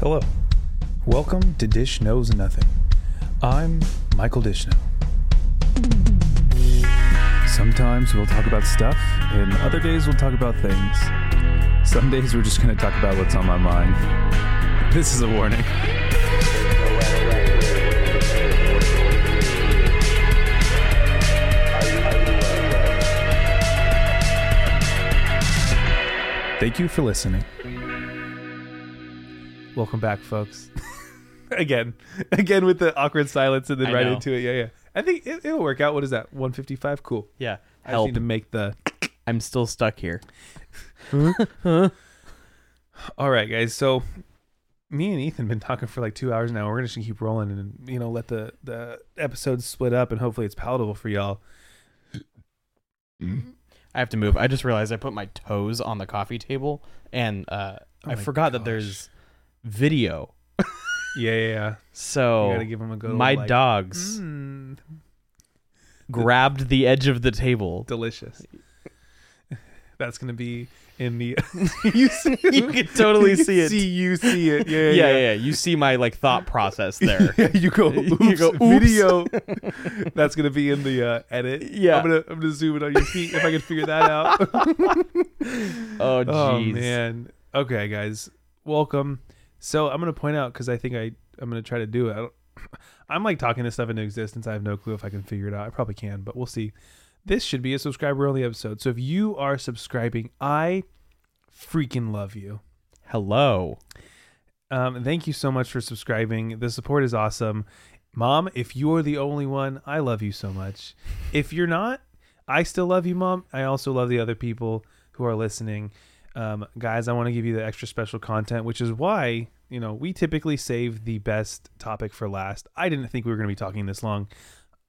Hello. Welcome to Dish Knows Nothing. I'm Michael Dishnow. Sometimes we'll talk about stuff, and other days we'll talk about things. Some days we're just going to talk about what's on my mind. This is a warning. Thank you for listening. Welcome back, folks. again, again with the awkward silence and then I right know. into it. Yeah, yeah. I think it, it'll work out. What is that? One fifty five. Cool. Yeah. I just Help. need to make the. I'm still stuck here. All right, guys. So me and Ethan been talking for like two hours now. We're gonna just keep rolling and you know let the the episodes split up and hopefully it's palatable for y'all. I have to move. I just realized I put my toes on the coffee table and uh, Oh I my forgot that gosh. there's video. Yeah, yeah. yeah. So you gotta give him a good. my old, like, dogs Mm, grabbed the edge of the table. delicious. That's gonna be in the. you see, You can totally see it. See you see it. Yeah, Yeah, yeah. yeah, yeah. You see my like thought process there. Yeah, you go. You go, oops. Video. That's gonna be in the uh, edit. Yeah. I'm gonna I'm gonna zoom it on your feet if I can figure that out. oh Oh man. Okay, guys, welcome. So I'm gonna point out because I think I I'm gonna try to do it. I don't, I'm like talking this stuff into existence. I have no clue if I can figure it out. I probably can, but we'll see. This should be a subscriber only episode. So if you are subscribing, I freaking love you. Hello. Um, thank you so much for subscribing. The support is awesome. Mom, if you're the only one, I love you so much. If you're not, I still love you, Mom. I also love the other people who are listening. Um, guys, I want to give you the extra special content, which is why, you know, we typically save the best topic for last. I didn't think we were going to be talking this long.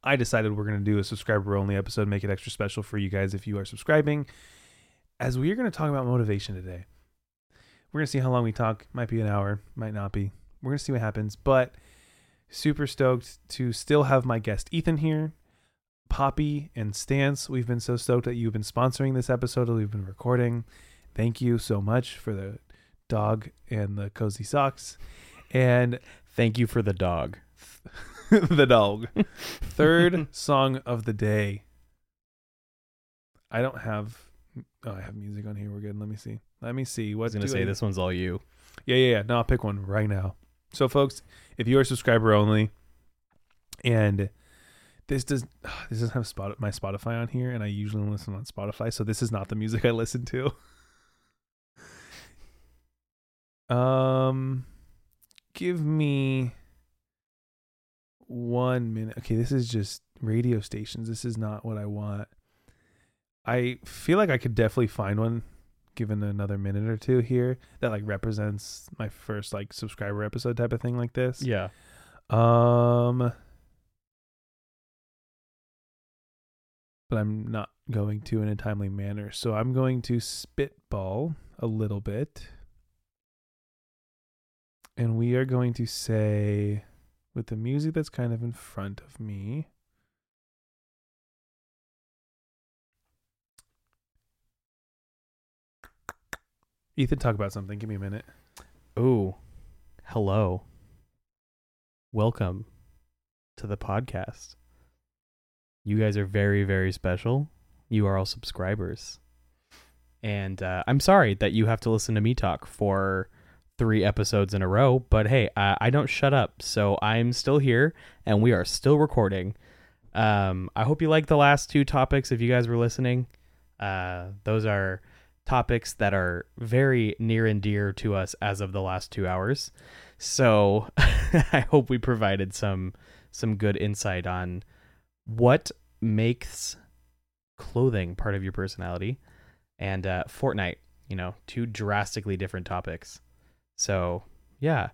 I decided we're going to do a subscriber only episode, make it extra special for you guys if you are subscribing, as we are going to talk about motivation today. We're going to see how long we talk. Might be an hour, might not be. We're going to see what happens. But super stoked to still have my guest Ethan here. Poppy and Stance, we've been so stoked that you've been sponsoring this episode that we've been recording. Thank you so much for the dog and the cozy socks. And Thank you for the dog. the dog. Third song of the day. I don't have. Oh, I have music on here. We're good. Let me see. Let me see. I What gonna say I- this one's all you. Yeah, yeah, yeah. No, I'll pick one right now. So, folks, if you are subscriber only, and this does this doesn't have spot my Spotify on here, and I usually listen on Spotify, so this is not the music I listen to. Um, give me one minute. Okay, this is just radio stations. This is not what I want. I feel like I could definitely find one given another minute or two here that like represents my first like subscriber episode type of thing like this. Yeah. Um but I'm not going to in a timely manner. So I'm going to spitball a little bit. And we are going to say with the music that's kind of in front of me. Ethan, talk about something. Give me a minute. Ooh. Hello. Welcome to the podcast. You guys are very, very special. You are all subscribers. And uh, I'm sorry that you have to listen to me talk for three episodes in a row, but hey, I, I don't shut up. So I'm still here and we are still recording. Um, I hope you like the last two topics if you guys were listening. Uh, those are topics that are very near and dear to us as of the last two hours. So I hope we provided some some good insight on what makes clothing part of your personality and uh, Fortnite. You know, two drastically different topics. So yeah,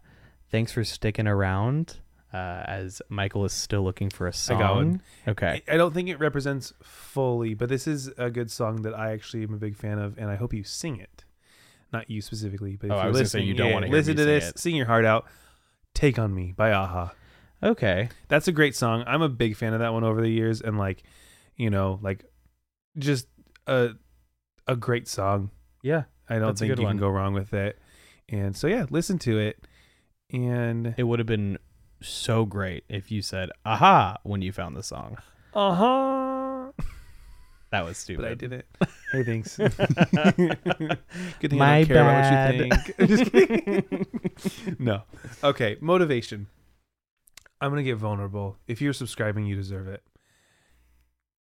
thanks for sticking around. Uh, as Michael is still looking for a song. got one. Okay. I I don't think it represents fully, but this is a good song that I actually am a big fan of, and I hope you sing it. Not you specifically, but if Oh, you're listening, you don't yeah, wanna listen to sing this, it. sing your heart out. "Take on Me" by a-ha. Okay. That's a great song. I'm a big fan of that one over the years, and like, you know, like, just a a great song. Yeah. I don't think you one. can go wrong with it. And so yeah, listen to it. and It would have been so great if you said "aha" when you found the song. uh huh. That was stupid. But I did it. Hey, thanks. Good thing My I don't care bad. about what you think. Just kidding. no. Okay. Motivation. I'm gonna get vulnerable. If you're subscribing, you deserve it.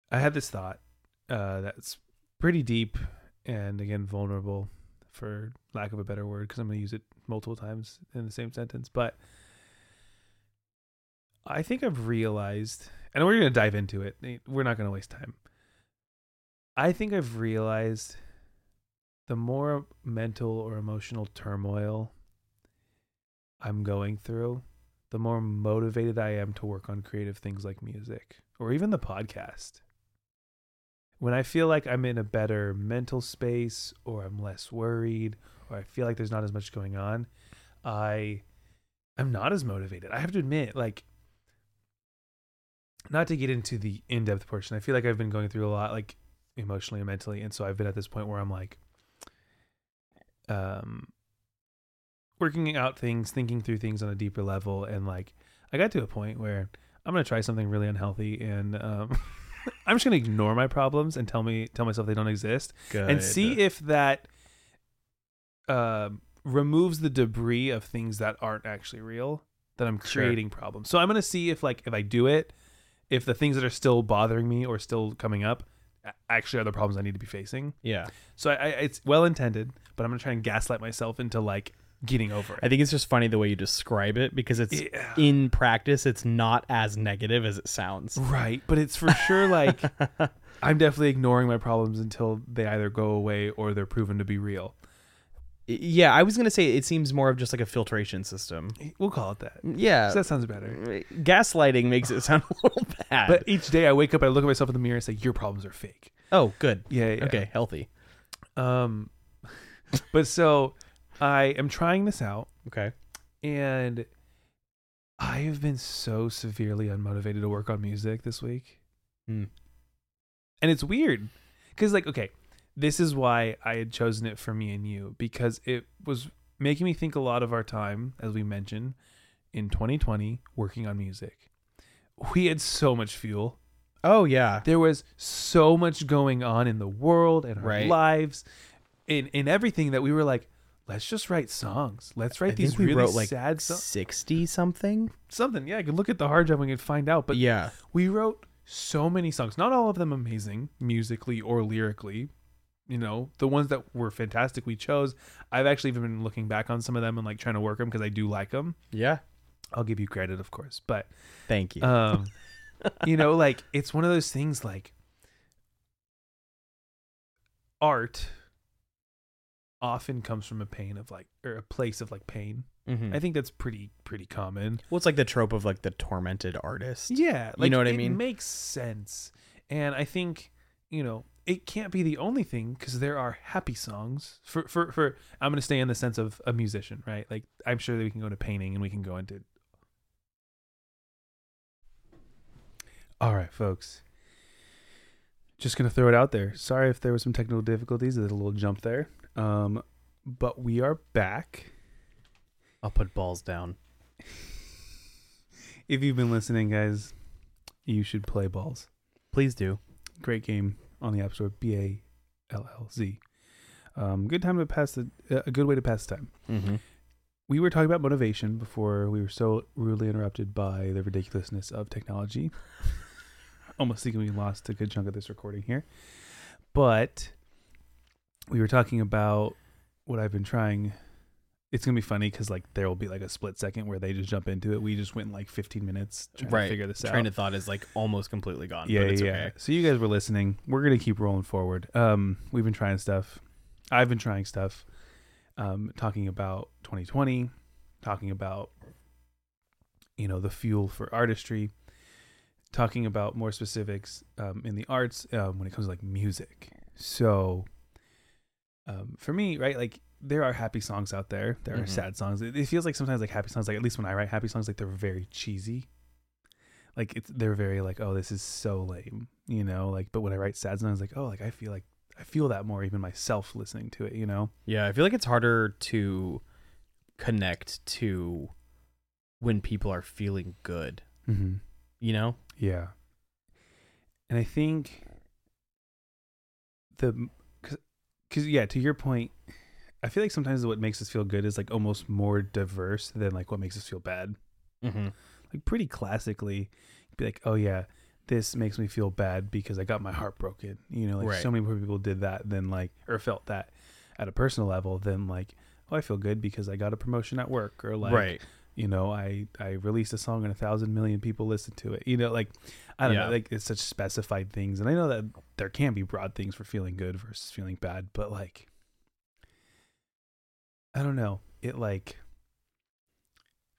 I had this thought uh, that's pretty deep and again vulnerable, for lack of a better word, because I'm gonna use it multiple times in the same sentence. But I think I've realized, and we're gonna dive into it. Eh, we're not gonna waste time. I think I've realized the more mental or emotional turmoil I'm going through, the more motivated I am to work on creative things like music or even the podcast. When I feel like I'm in a better mental space or I'm less worried or I feel like there's not as much going on, I am not as motivated. I have to admit, like, not to get into the in-depth portion. I feel like I've been going through a lot, like emotionally and mentally, and so I've been at this point where I'm like, um, working out things, thinking through things on a deeper level, and like I got to a point where I'm gonna try something really unhealthy, and um, I'm just gonna ignore my problems and tell me tell myself they don't exist, Good. and see if that um removes the debris of things that aren't actually real that I'm Sure. creating problems. So I'm gonna see if like if I do it, if the things that are still bothering me or still coming up actually are the problems I need to be facing. yeah. So I, I it's well intended, but I'm gonna try and gaslight myself into like getting over it. I think it's just funny the way you describe it because it's Yeah. in practice it's not as negative as it sounds. Right, but it's for sure like I'm definitely ignoring my problems until they either go away or they're proven to be real. yeah, I was gonna say it seems more of just like a filtration system. We'll call it that. Yeah, That sounds better. gaslighting makes it sound a little bad. But each day I wake up, I look at myself in the mirror and say, "Your problems are fake." oh, good. Yeah. yeah. Okay, healthy. Um, but so I am trying this out, Okay. and I have been so severely unmotivated to work on music this week. Hmm. And it's weird because, like, okay, this is why I had chosen it for me and you because it was making me think a lot of our time, as we mentioned, in 2020 working on music. We had so much fuel. Oh yeah. There was so much going on in the world and our Right. lives, in in everything that we were like, let's just write songs. Let's write I these really wrote, like, sad songs. Sixty something. Something, yeah. I could look at the hard drive and we could find out. But But yeah. we wrote so many songs not all of them amazing musically or lyrically you know the ones that were fantastic we chose i've actually even been looking back on some of them and like trying to work them because i do like them Yeah. i'll give you credit of course but Thank you. um you know like it's one of those things like art often comes from a pain of like or a place of like pain Mhm. i think that's pretty pretty common well, it's like the trope of like the tormented artist. Yeah, You know what I it mean? makes sense, and I think you know it can't be the only thing because there are happy songs for for for. I'm gonna stay in the sense of a musician, right? Like I'm sure that we can go into painting and we can go into. All right, folks. Just gonna throw it out there. Sorry if there were some technical difficulties. There's a little jump there, um, but we are back. I'll put Ballz down. If you've been listening, guys, you should play Ballz. Please do. great game on the App Store. B A L L Z. Um, good time to pass the a good way to pass the time. Mm-hmm. We were talking about motivation before we were so rudely interrupted by the ridiculousness of technology. Almost thinking we lost a good chunk of this recording here, but we were talking about what I've been trying. It's gonna be funny because like there will be like a split second where they just jump into it. We just went like 15 minutes trying Right. to figure this out. Train of thought is like almost completely gone. Yeah, but it's yeah. okay. So you guys were listening. We're gonna keep rolling forward. Um, we've been trying stuff. I've been trying stuff. Um, talking about 2020, talking about you know the fuel for artistry, talking about more specifics um, in the arts um, when it comes to like music. So, um, for me, right, like there are happy songs out there. There are Mhm. sad songs. It, it feels like sometimes like happy songs, like at least when I write happy songs, like they're very cheesy like it's they're very like oh this is so lame you know like but when i write sad songs like oh like i feel like i feel that more even myself listening to it you know Yeah, I feel like it's harder to connect to when people are feeling good, Mm-hmm. you know? Yeah. And I think the because yeah, to your point, I feel like sometimes what makes us feel good is like almost more diverse than like what makes us feel bad. Mm-hmm. Like pretty classically, be like, oh yeah, this makes me feel bad because I got my heart broken. You know, like Right. so many more people did that than like or felt that at a personal level than like, oh, I feel good because I got a promotion at work or like right. You know i i released a song and a thousand million people listened to it. You know like i don't Yeah. know like it's such specified things. And i know that there can be broad things for feeling good versus feeling bad but like i don't know. It like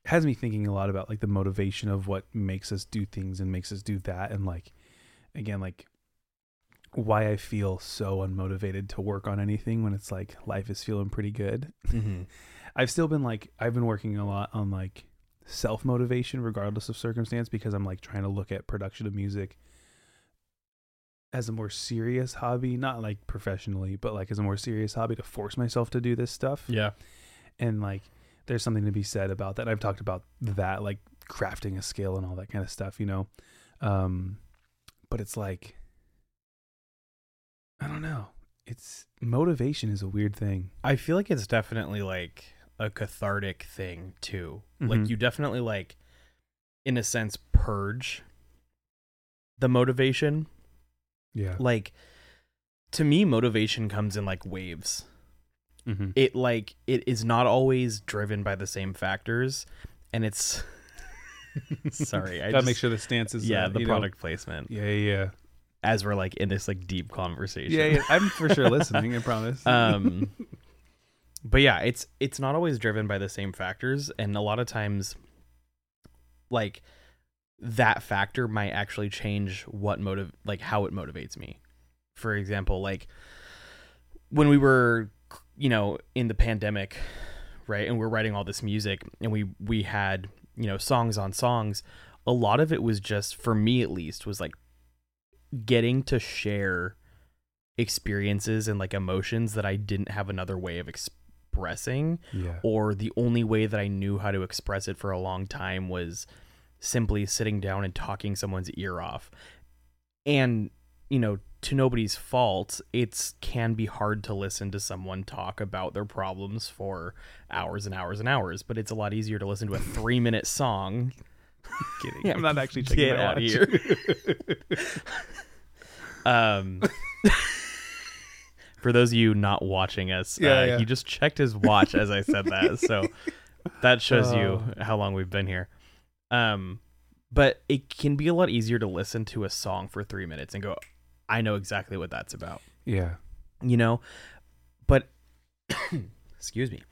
has me thinking a lot about like the motivation of what makes us do things and makes us do that. And like again like why i feel so unmotivated to work on anything when it's like life is feeling pretty good. Mm-hmm. I've still been like I've been working a lot on like self motivation regardless of circumstance because I'm like trying to look at production of music as a more serious hobby, not like professionally, but like as a more serious hobby to force myself to do this stuff. Yeah. And like there's something to be said about that. I've talked about that like crafting a scale and all that kind of stuff, you know. Um but it's like I don't know. It's motivation is a weird thing. I feel like it's definitely like a cathartic thing too. Like Mhm. you definitely like in a sense purge the motivation. Yeah. Like to me motivation comes in like waves. Mm-hmm. It like it is not always driven by the same factors and it's sorry, I gotta make sure the stance is yeah, uh, the you know- product placement yeah, yeah, as we're like in this like deep conversation. yeah, yeah. I'm for sure listening. I promise. um but yeah it's it's not always driven by the same factors and a lot of times like that factor might actually change what motive like how it motivates me. For example like when we were you know in the pandemic right and we're writing all this music and we we had you know songs on songs a lot of it was just for me at least was like getting to share experiences and like emotions that I didn't have another way of expressing yeah, or the only way that I knew how to express it for a long time was simply sitting down and talking someone's ear off. And you know, to nobody's fault, it's can be hard to listen to someone talk about their problems for hours and hours and hours, but it's a lot easier to listen to a 3-minute song kidding. Yeah, I'm not actually checking get out of here. Um, for those of you not watching us, Yeah, uh, yeah. he just checked his watch as I said that, so that shows you Oh. how long we've been here. Um, but it can be a lot easier to listen to a song for three minutes and go, "I know exactly what that's about," yeah, you know. But excuse me.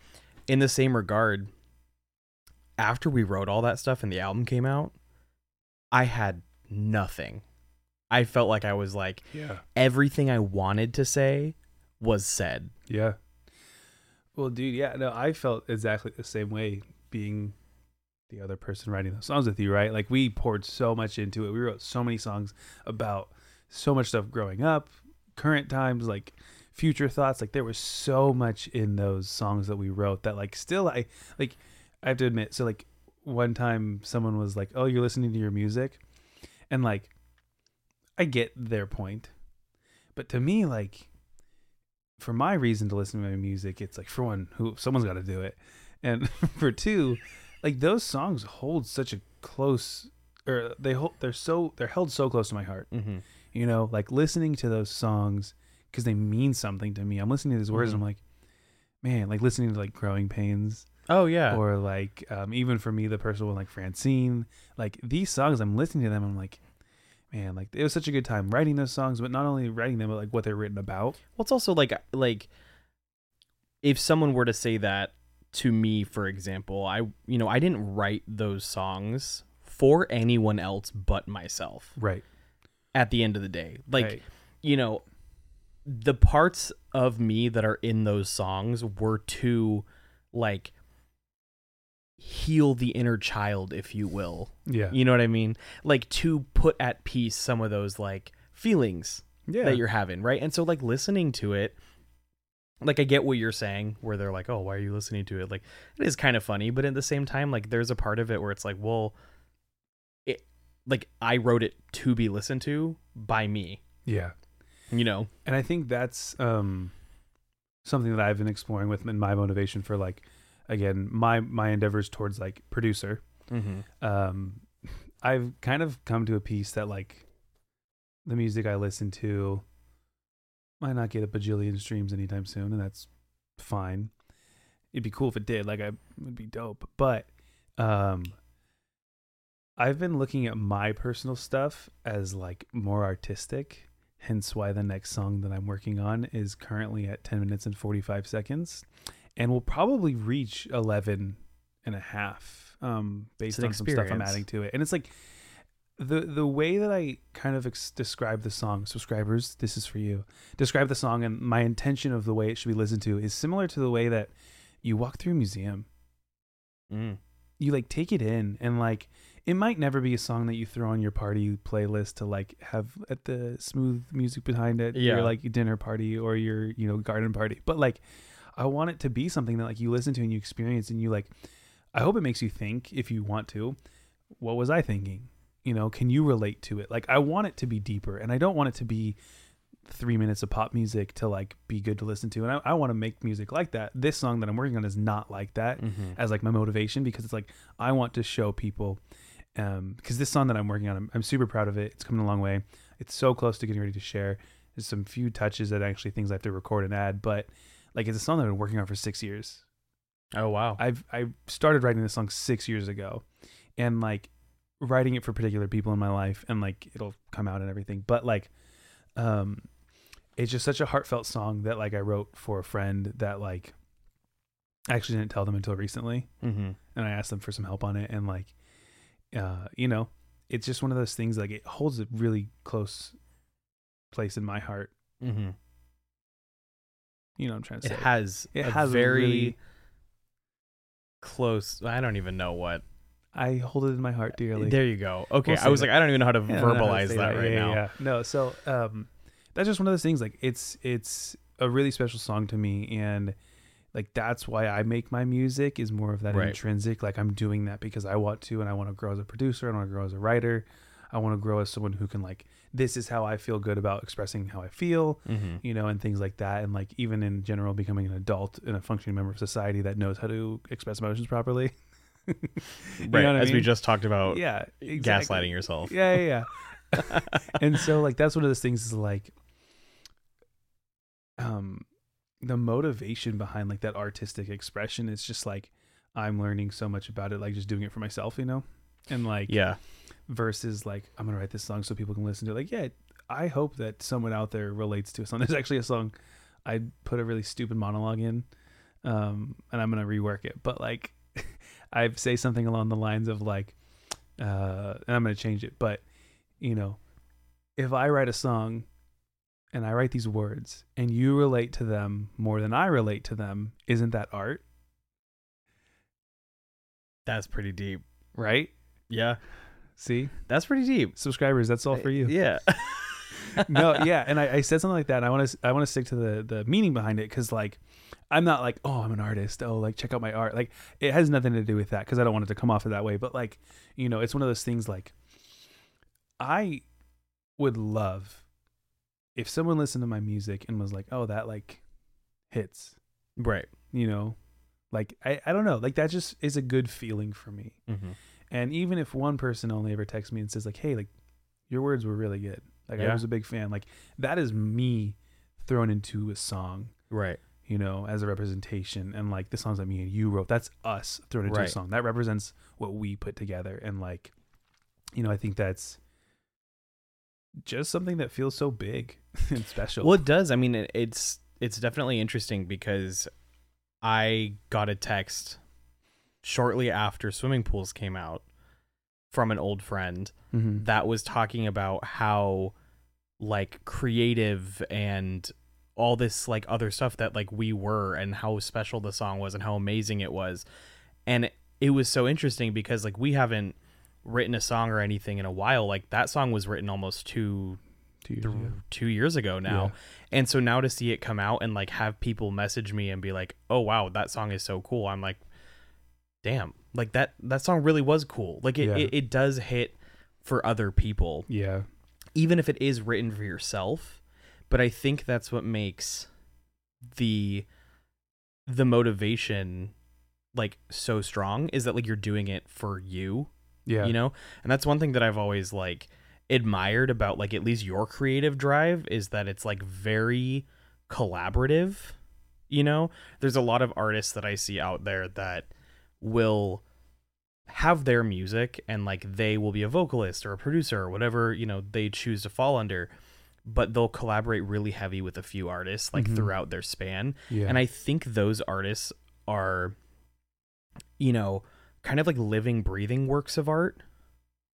In the same regard, after we wrote all that stuff and the album came out, I had nothing. I felt like I was like yeah, everything I wanted to say was said. yeah. Well, dude, yeah, no, I felt exactly the same way being the other person writing those songs with you, right? Like we poured so much into it. We wrote so many songs about so much stuff growing up, current times, like future thoughts. Like there was so much in those songs that we wrote that like still I like I have to admit, so like one time someone was like, "Oh, you're listening to your music." And like I get their point. But to me like for my reason to listen to my music, it's like for one, who someone's got to do it. And for two, like those songs hold such a close or they hold they're so they're held so close to my heart Mm-hmm. you know like listening to those songs because they mean something to me i'm listening to these words and i'm like man like listening to like growing pains Oh yeah. or like um, even for me the person with like francine like these songs i'm listening to them i'm like man like it was such a good time writing those songs but not only writing them but like what they're written about well, it's also like like if someone were to say that to me, for example, I you know I didn't write those songs for anyone else but myself. right At the end of the day, like Right. you know, the parts of me that are in those songs were to like heal the inner child, if you will. yeah You know what I mean? Like to put at peace some of those like feelings yeah that you're having, right? And so like listening to it like I get what you're saying, where they're like, "Oh, why are you listening to it?" Like it is kind of funny, but at the same time, like there's a part of it where it's like, well, it like I wrote it to be listened to by me, Yeah. you know. And I think that's um, something that I've been exploring with in my motivation for like, again, my my endeavors towards like producer. Mm-hmm. Um, I've kind of come to a peace that like the music I listen to might not get a bajillion streams anytime soon, and that's fine. It'd be cool if it did. Like I would be dope, but um, I've been looking at my personal stuff as like more artistic. Hence why the next song that I'm working on is currently at 10 minutes and 45 seconds and we'll probably reach 11 and a half um, based on some stuff I'm adding to it. And it's like the the way that I kind of ex- describe the song, subscribers, this is for you. Describe the song and my intention of the way it should be listened to is similar to the way that you walk through a museum Mm. you like take it in and like it might never be a song that you throw on your party playlist to like have at the smooth music behind it Yeah. your like dinner party or your you know garden party but like i want it to be something that like you listen to and you experience and you like i hope it makes you think if you want to what was i thinking? You know can you relate to it? Like i want it to be deeper and i don't want it to be three minutes of pop music to like be good to listen to. And i, I want to make music like that. This song that i'm working on is not like that Mm-hmm. as like my motivation because it's like I want to show people um because this song that I'm working on I'm, I'm super proud of it. It's coming a long way. It's so close to getting ready to share. There's some few touches that actually things I have to record and add but like it's a song that I've been working on for six years Oh wow. I've I started writing this song six years ago and like writing it for particular people in my life and like it'll come out and everything but like um it's just such a heartfelt song that like I wrote for a friend that like I actually didn't tell them until recently mm-hmm. and I asked them for some help on it and like uh you know it's just one of those things like it holds a really close place in my heart Mm-hmm. You know what I'm trying to say? It has It a has very really- close. I don't even know what. I hold it in my heart dearly There you go. Okay, We'll I was that. like, I don't even know how to Yeah, I how to verbalize that right Yeah, now. yeah, yeah. no so um that's just one of those things like it's it's a really special song to me and like that's why I make my music is more of that Right. intrinsic like I'm doing that because I want to and I want to grow as a producer I want to grow as a writer I want to grow as someone who can like this is how I feel good about expressing how I feel Mm-hmm. you know, and things like that. And like even in general, becoming an adult and a functioning member of society that knows how to express emotions properly. Right, know what I as we just talked about, yeah, exactly. gaslighting yourself. Yeah, yeah, yeah. and so like that's one of those things is like, um, the motivation behind like that artistic expression is just like I'm learning so much about it, like just doing it for myself, you know, and like Yeah, versus like I'm gonna write this song so people can listen to it. Like, yeah, I hope that someone out there relates to a song. There's actually a song I put a really stupid monologue in, um, and I'm gonna rework it. But like, I say something along the lines of like, uh, and I'm gonna change it. But you know, if I write a song and I write these words and you relate to them more than I relate to them, isn't that art? that's pretty deep. Right? Yeah, See, that's pretty deep. subscribers, that's all for you. Yeah. no, yeah, and I, I said something like that. I want to I want to stick to the the meaning behind it because like I'm not like oh I'm an artist oh like check out my art like it has nothing to do with that because I don't want it to come off of that way. But like you know it's one of those things like I would love if someone listened to my music and was like oh that like hits Right. you know like I I don't know like that just is a good feeling for me. Mm-hmm. And even if one person only ever texts me and says like, "Hey, like your words were really good. Like I was a big fan." Like that is me thrown into a song, Right. you know, as a representation and like the songs that me and you wrote, that's us thrown into a song. That represents what we put together and like you know, I think that's just something that feels so big and special. Well, it does. I mean, it, it's it's definitely interesting because I got a text shortly after swimming pools came out from an old friend Mhm. that was talking about how like creative and all this like other stuff that like we were and how special the song was and how amazing it was and it was so interesting because like we haven't written a song or anything in a while like that song was written almost two Two years th- ago. two years ago now. Yeah. And so now to see it come out and like have people message me and be like, "Oh wow, that song is so cool." I'm like, "Damn, like that that song really was cool." Like it Yeah. it, it does hit for other people, Yeah. even if it is written for yourself. But I think that's what makes the the motivation like so strong is that like you're doing it for you Yeah. you know and that's one thing that i've always like admired about like at least your creative drive is that it's like very collaborative you know there's a lot of artists that i see out there that will have their music and like they will be a vocalist or a producer or whatever you know they choose to fall under but they'll collaborate really heavy with a few artists like Mhm. throughout their span Yeah. and I think those artists are, you know, kind of like living, breathing works of art,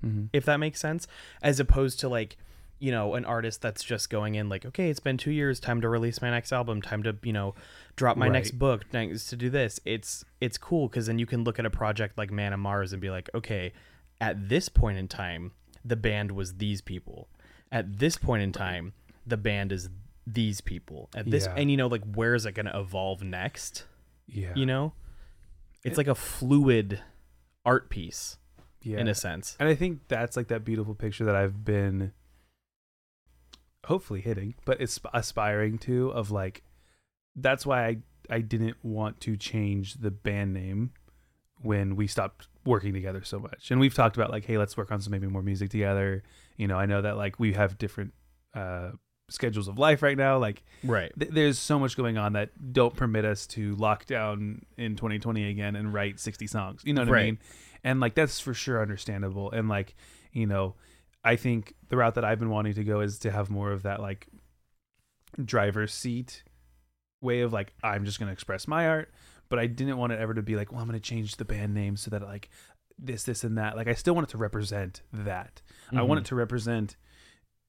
Mhm. if that makes sense, as opposed to like, you know, an artist that's just going in like, okay, it's been two years, time to release my next album, time to, you know, drop my next book, thanks to do this. It's it's cool because then you can look at a project like Man of Mars and be like, okay, at this point in time, the band was these people. At this point in time, the band is these people. At this, Yeah. and you know, like, where is it going to evolve next? yeah. you know it's It- like a fluid art piece yeah. in a sense And I think that's like that beautiful picture that I've been hopefully hitting, but it's aspiring to of like that's why I I didn't want to change the band name when we stopped working together so much. And we've talked about like hey, let's work on some maybe more music together. You know, I know that like we have different uh schedules of life right now like right th- there's so much going on that don't permit us to lock down in 2020 again and write 60 songs. You know what I mean? And like that's for sure understandable. And like, you know, I think the route that I've been wanting to go is to have more of that like driver's seat way of like I'm just going to express my art, but I didn't want it ever to be like, well, I'm going to change the band name so that like this this and that. Like I still want it to represent that. I want it mm-hmm. to represent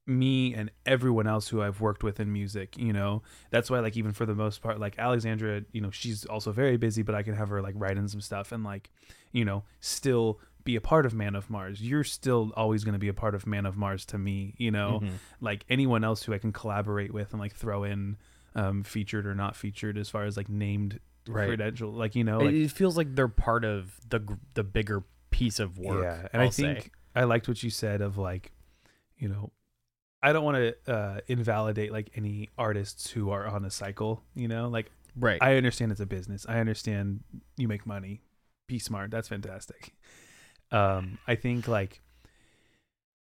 me and everyone else who I've worked with in music, you know. That's why like even for the most part like Alexandra, you know, she's also very busy, but I can have her like write in some stuff and like, you know, still be a part of Man of Mars. You're still always going to be a part of Man of Mars to me, you know. Mhm. Like anyone else who I can collaborate with and like throw in um featured or not featured as far as like named Right. credential like you know It- like it feels like they're part of the the bigger piece of work Yeah, and I'll I think say. I liked what you said of like, you know, I don't want to uh, invalidate like any artists who are on a cycle. You know, like right I understand it's a business. I understand you make money. Be smart. That's fantastic. Um, I think like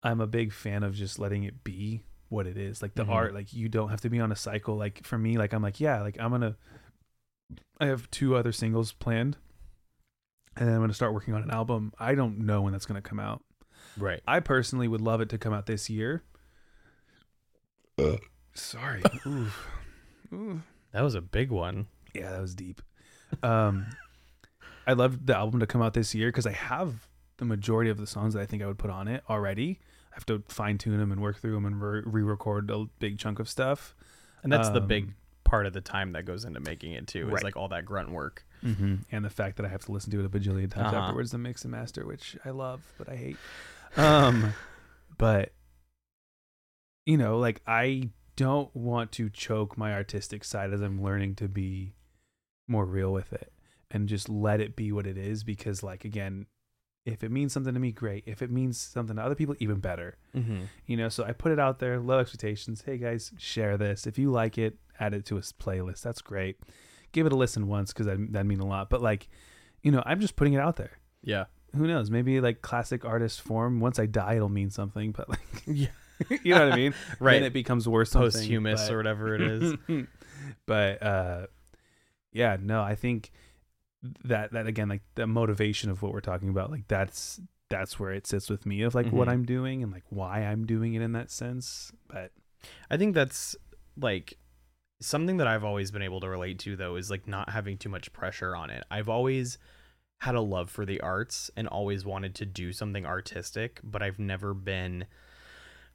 I'm a big fan of just letting it be what it is. Like the Mhm. art, like you don't have to be on a cycle. Like for me, like I'm like, yeah, like I'm gonna I have two other singles planned. And then I'm gonna start working on an album. I don't know when that's gonna come out. right I personally would love it to come out this year. Sorry. Oof. Oof. that was a big one Yeah, that was deep. Um, I'd love the album to come out this year because I have the majority of the songs that I think I would put on it already. I have to fine tune them and work through them and re record a big chunk of stuff. and that's the big Um, part of the time that goes into making it too is Right. like all that grunt work And the fact that I have to listen to it a bajillion times Uh-huh. afterwards to mix and master, which I love, but I hate. Um, but you know, like I don't want to choke my artistic side as I'm learning to be more real with it and just let it be what it is because like again, if it means something to me, great. If it means something to other people, even better. mm-hmm. You know, so I put it out there, low expectations. Hey guys, share this. If you like it, add it to a playlist. That's great. Give it a listen once because that that mean a lot. But like, you know, I'm just putting it out there. yeah Who knows? Maybe like classic artist form. Once I die, it'll mean something. But like, yeah you know what I mean? right Then it becomes worse posthumous but- or whatever it is but uh, yeah, no, I think that that again, like the motivation of what we're talking about, like that's that's where it sits with me of like what Mhm. I'm doing and like why I'm doing it in that sense. But I think that's like something that I've always been able to relate to though is like not having too much pressure on it. I've always had a love for the arts and always wanted to do something artistic, but I've never been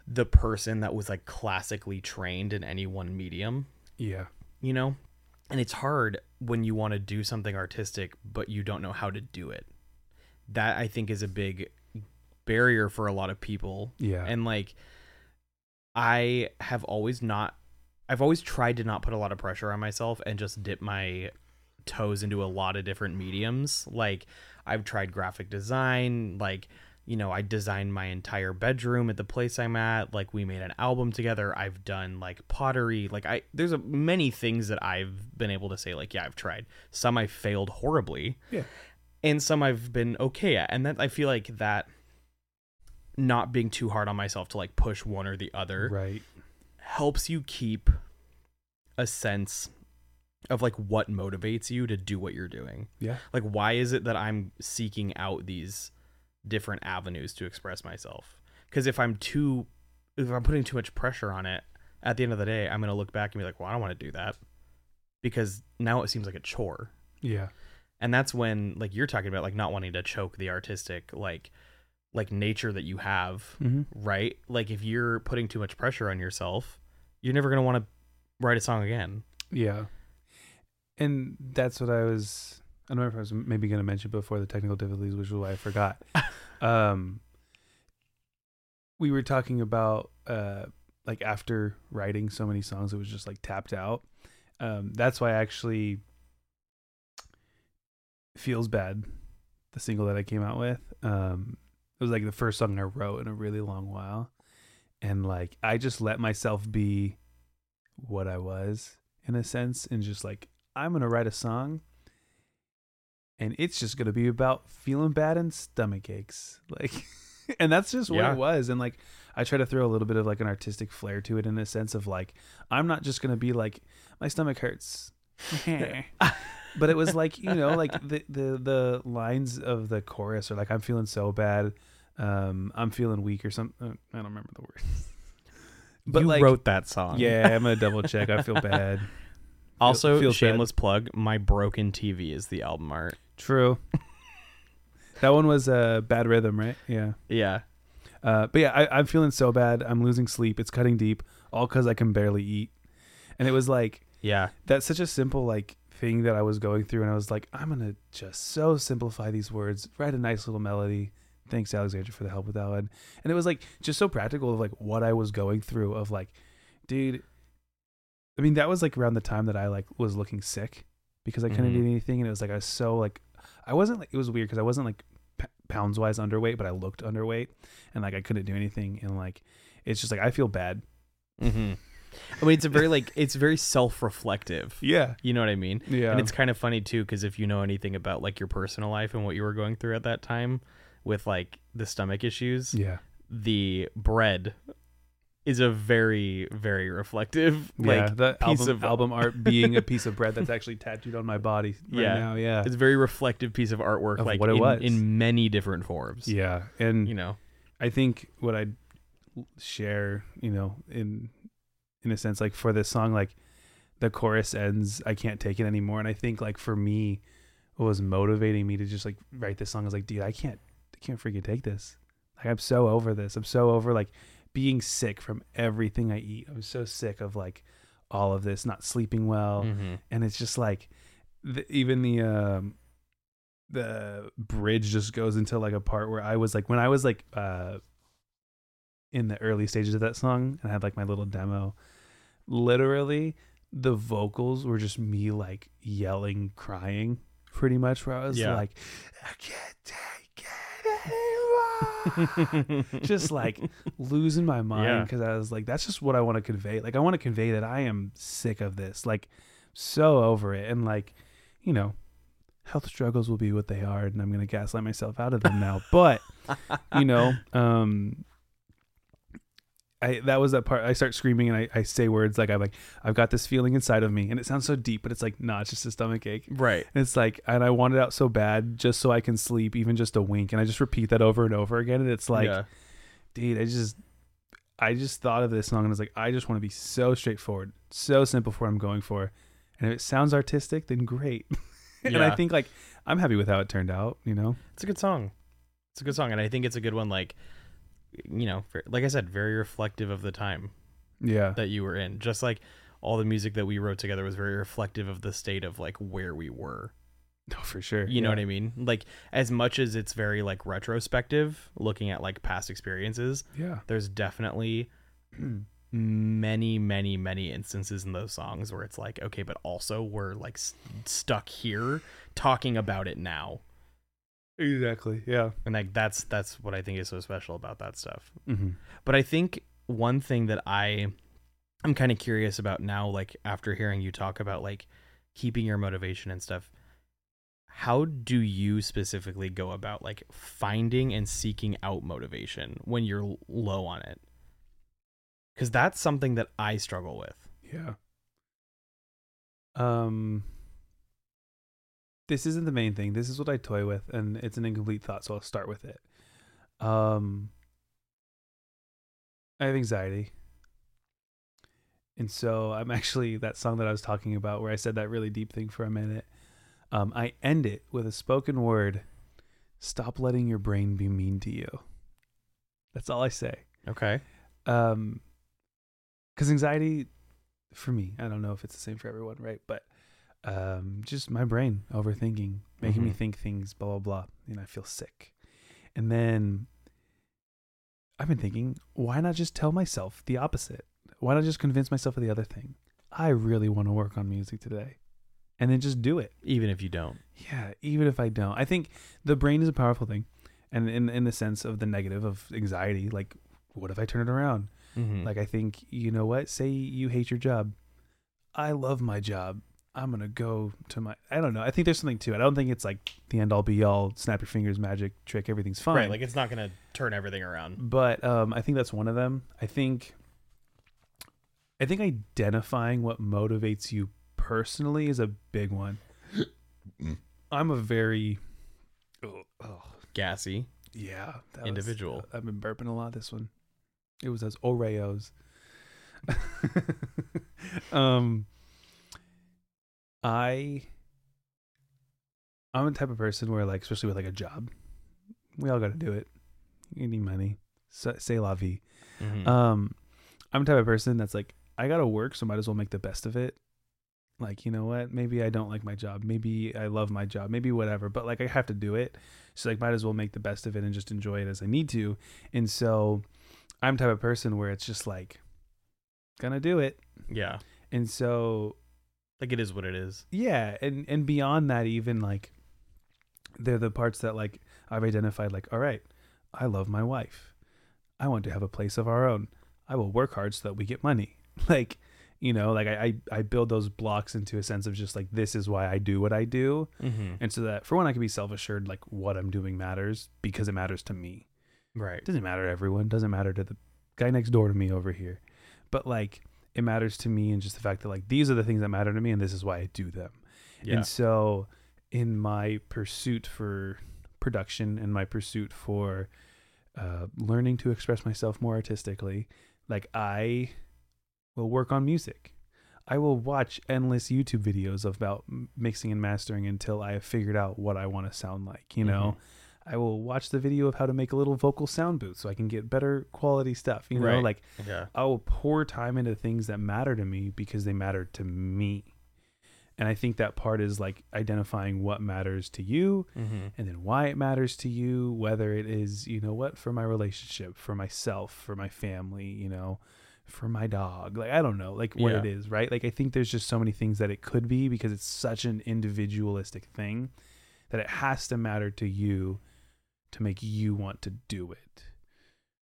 the person that was like classically trained in any one medium, yeah, you know? And it's hard when you want to do something artistic but you don't know how to do it. That I think is a big barrier for a lot of people yeah, and like I have always not I've always tried to not put a lot of pressure on myself and just dip my toes into a lot of different mediums. Like I've tried graphic design, like you know, I designed my entire bedroom at the place I'm at. Like we made an album together. I've done like pottery. Like I there's a, many things that I've been able to say like yeah, I've tried. Some I failed horribly. Yeah. And some I've been okay at. And that I feel like that not being too hard on myself to like push one or the other Right. helps you keep a sense of like what motivates you to do what you're doing. Yeah. Like why is it that I'm seeking out these different avenues to express myself? Cuz if I'm too if I'm putting too much pressure on it, at the end of the day, I'm going to look back and be like, "Well, I don't want to do that." Because now it seems like a chore. Yeah. And that's when like you're talking about like not wanting to choke the artistic like like nature that you have Mm-hmm. right? Like if you're putting too much pressure on yourself, you're never gonna want to write a song again. Yeah. And that's what I was. I don't know if I was maybe going to mention before the technical difficulties, which is why I forgot. um, we were talking about uh, like after writing so many songs, it was just like tapped out. Um, that's why I actually feels bad. The single that I came out with, um, it was like the first song I wrote in a really long while, and like I just let myself be what I was in a sense, and just like I'm gonna write a song, and it's just gonna be about feeling bad and stomach aches, like, and that's just what Yeah. it was, and like I try to throw a little bit of like an artistic flair to it in a sense of like I'm not just gonna be like my stomach hurts. but it was like you know like the the the lines of the chorus are like i'm feeling so bad um i'm feeling weak or something i don't remember the words but you like wrote that song. yeah i'm gonna double check i feel bad Also, feels bad. shameless plug. My broken TV is the album art. true that one was a uh, bad rhythm right yeah Yeah. uh but yeah I, i'm feeling so bad i'm losing sleep it's cutting deep all because i can barely eat and it was like Yeah. that's such a simple like thing that I was going through, and I was like, I'm gonna just so simplify these words, write a nice little melody. Thanks, Alexandra, for the help with that one. And it was like just so practical of like what I was going through. Of like, dude, I mean, that was like around the time that I like was looking sick because I couldn't Mhm. eat anything, and it was like I was so like, I wasn't like it was weird because I wasn't like p- pounds wise underweight, but I looked underweight, and like I couldn't do anything, and like it's just like I feel bad. Mm-hmm. I mean, it's a very like it's very self-reflective. Yeah, You know what I mean? yeah, And it's kind of funny too, because if you know anything about like your personal life and what you were going through at that time with like the stomach issues, yeah. the bread is a very very reflective yeah, like the piece album, of album art being a piece of bread that's actually tattooed on my body right Yeah. now. Yeah, it's a very reflective piece of artwork Of like what it in, was. in many different forms yeah, and you know I think what I'd share, you know, in in a sense, like for this song, like the chorus ends, I can't take it anymore, and I think like for me, what was motivating me to just like write this song is like, dude, I can't, I can't freaking take this. Like I'm so over this. I'm so over like being sick from everything I eat. I'm so sick of like all of this, not sleeping well. Mhm. and it's just like the, even the um the bridge just goes into like a part where I was like when I was like uh in the early stages of that song and I had like my little demo literally the vocals were just me like yelling crying pretty much where I was Yeah. like I can't take it just like losing my mind Yeah. because I was like, that's just what I want to convey. Like, I want to convey that I am sick of this, like, so over it. And, like, you know, health struggles will be what they are, and I'm going to gaslight myself out of them now. But, you know, um, I, that was that part. I start screaming and I, I say words like I'm like I've got this feeling inside of me, and it sounds so deep, but it's like nah, it's just a stomach ache. right And it's like, and I want it out so bad just so I can sleep, even just a wink. And I just repeat that over and over again. And it's like, yeah. dude, I just, I just thought of this song and I was like, I just want to be so straightforward, so simple for what I'm going for. And if it sounds artistic, then great. and I think like I'm happy with how it turned out. You know? it's a good song it's a good song and i think it's a good one like you know like i said very reflective of the time Yeah. that you were in just like all the music that we wrote together was very reflective of the state of like where we were No, oh, for sure. You know what I mean? Like as much as it's very like retrospective, looking at like past experiences, Yeah. there's definitely many, many, many instances in those songs where it's like, okay, but also we're like s- stuck here talking about it now, Exactly. Yeah. and like that's that's what I think is so special about that stuff. Mm-hmm. But I think one thing that I I'm kind of curious about now, like after hearing you talk about like keeping your motivation and stuff, how do you specifically go about like finding and seeking out motivation when you're low on it? Because that's something that I struggle with. Yeah. Um this isn't the main thing. This is what I toy with and it's an incomplete thought, so I'll start with it. Um I have anxiety. And so I'm actually that song that I was talking about where I said that really deep thing for a minute. Um I end it with a spoken word. Stop letting your brain be mean to you. That's all I say Okay. um because anxiety for me i don't know if it's the same for everyone right but um just my brain overthinking making me Mhm. think things blah blah blah and i feel sick and then i've been thinking why not just tell myself the opposite why not just convince myself of the other thing i really want to work on music today and then just do it Even if you don't. yeah, even if I don't. I think the brain is a powerful thing. And in in the sense of the negative of anxiety, like what if I turn it around? Mm-hmm. Like I think, you know what? Say you hate your job. I love my job. I'm going to go to my I don't know. I think there's something to it. I don't think it's like the end all be all snap your fingers magic trick everything's fine. right. Like it's not gonna turn everything around. but um I think that's one of them. I think I think identifying what motivates you personally is a big one. I'm a very oh, oh, Gassy. yeah that was- Individual. I've been burping a lot this one. It was those Oreos. um, I I'm the type of person where like, especially with like a job, we all got to do it. You need money. So, say la vie. Mhm. Um, I'm the type of person that's like, I gotta work, so might as well make the best of it. Like, you know what? Maybe I don't like my job. Maybe I love my job. Maybe whatever. But like, I have to do it. So like, might as well make the best of it and just enjoy it as I need to. And so, I'm the type of person where it's just like, gonna do it. yeah. And so, Like it is what it is. yeah, and and beyond that, even like, they're the parts that like I've identified. Like, all right, I love my wife. I want to have a place of our own. I will work hard so that we get money. Like, you know, like I I, I build those blocks into a sense of just like this is why I do what I do, Mm-hmm. and so that for one I can be self assured like what I'm doing matters because it matters to me. Right. Doesn't matter to everyone. Doesn't matter to the guy next door to me over here, but like it matters to me and just the fact that like these are the things that matter to me and this is why I do them. Yeah. And so, in my pursuit for production and my pursuit for uh, learning to express myself more artistically, like I will work on music. I will watch endless YouTube videos about mixing and mastering until I have figured out what I want to sound like. You know, I will watch the video of how to make a little vocal sound booth so I can get better quality stuff. You know, Right. like yeah. I will pour time into things that matter to me because they matter to me. And I think that part is like identifying what matters to you Mm-hmm. and then why it matters to you, whether it is, you know what, for my relationship, for myself, for my family, you know, for my dog. Like, I don't know, like what Yeah. it is, right? Like, I think there's just so many things that it could be because it's such an individualistic thing that it has to matter to you to make you want to do it.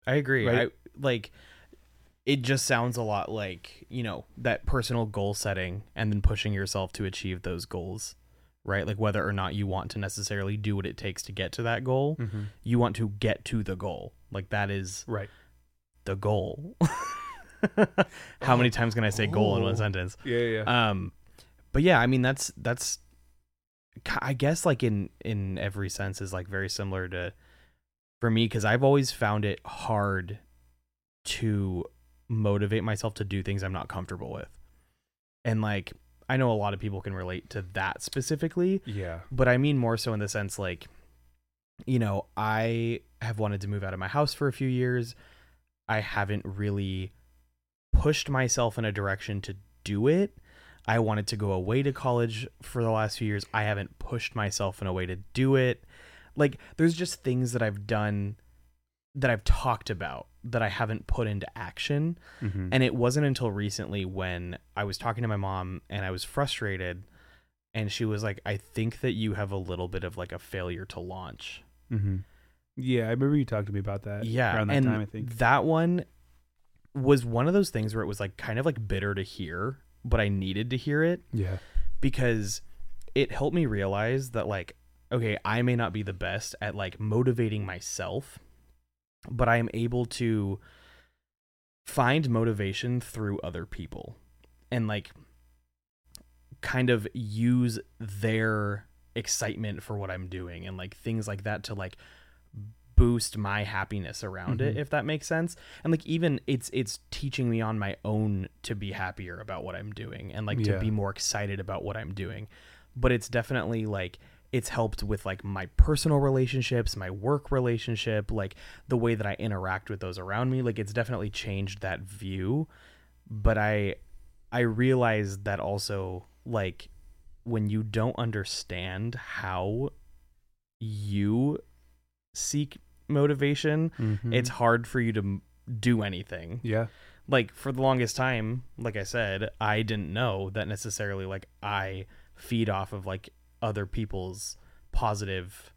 I agree. Right? I like it just sounds a lot like, you know, that personal goal setting and then pushing yourself to achieve those goals. Right? Like whether or not you want to necessarily do what it takes to get to that goal, Mm-hmm. you want to get to the goal. Like that is Right. the goal. How many times can I say goal in one sentence? Yeah, yeah. Um, but yeah, I mean that's that's, I guess like in in every sense is like very similar to, for me because I've always found it hard to motivate myself to do things I'm not comfortable with, and like I know a lot of people can relate to that specifically, yeah. but I mean more so in the sense like, you know, I have wanted to move out of my house for a few years. I haven't really pushed myself in a direction to do it. I wanted to go away to college for the last few years. I haven't pushed myself in a way to do it. Like there's just things that I've done that I've talked about that I haven't put into action. Mhm. And it wasn't until recently when I was talking to my mom and I was frustrated and she was like, I think that you have a little bit of like a failure to launch. Mm-hmm. Yeah, I remember you talked to me about that. Yeah. around that and time, I think. that one was one of those things where it was like kind of like bitter to hear, but I needed to hear it Yeah, because it helped me realize that like okay i may not be the best at like motivating myself but i am able to find motivation through other people and like kind of use their excitement for what i'm doing and like things like that to like boost my happiness around it Mhm. if that makes sense. And like even it's it's teaching me on my own to be happier about what i'm doing and like to be more excited about what i'm doing. But it's definitely like it's helped with like my personal relationships my work relationship like the way that i interact with those around me. Like it's definitely changed that view. But i i realized that also like when you don't understand how you seek motivation Mhm. it's hard for you to do anything. Yeah, like for the longest time like i said i didn't know that necessarily like i feed off of like other people's positive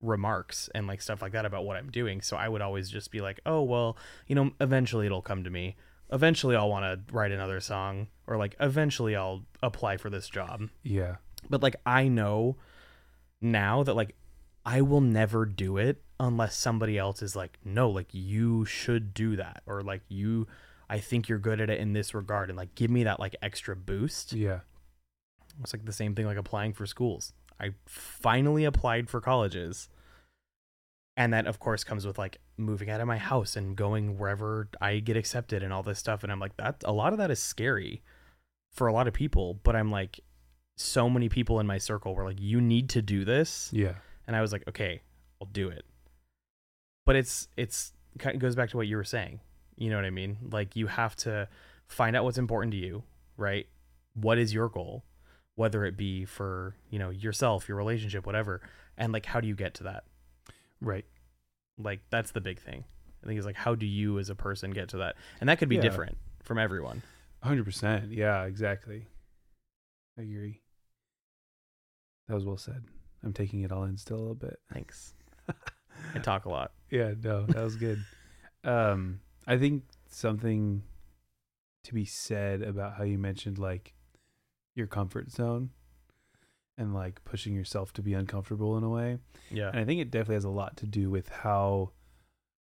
remarks and like stuff like that about what i'm doing. So i would always just be like oh well you know eventually it'll come to me. Eventually i'll want to write another song or like eventually i'll apply for this job. Yeah, but like i know now that like i will never do it unless somebody else is like no like you should do that or like you i think you're good at it in this regard and like give me that like extra boost yeah. it's like the same thing like applying for schools i finally applied for colleges and that of course comes with like moving out of my house and going wherever i get accepted and all this stuff and i'm like that a lot of that is scary for a lot of people but i'm like so many people in my circle were like you need to do this Yeah. And i was like okay i'll do it but it's it's kind of goes back to what you were saying you know what i mean like you have to find out what's important to you right what is your goal whether it be for you know yourself your relationship whatever and like how do you get to that Right. like that's the big thing i think it's like how do you as a person get to that and that could be Yeah. different from everyone hundred percent. Yeah, exactly. I agree. That was well said. I'm taking it all in still a little bit. thanks i talk a lot Yeah, no, that was good. um, I think something to be said about how you mentioned like your comfort zone and like pushing yourself to be uncomfortable in a way. yeah And I think it definitely has a lot to do with how,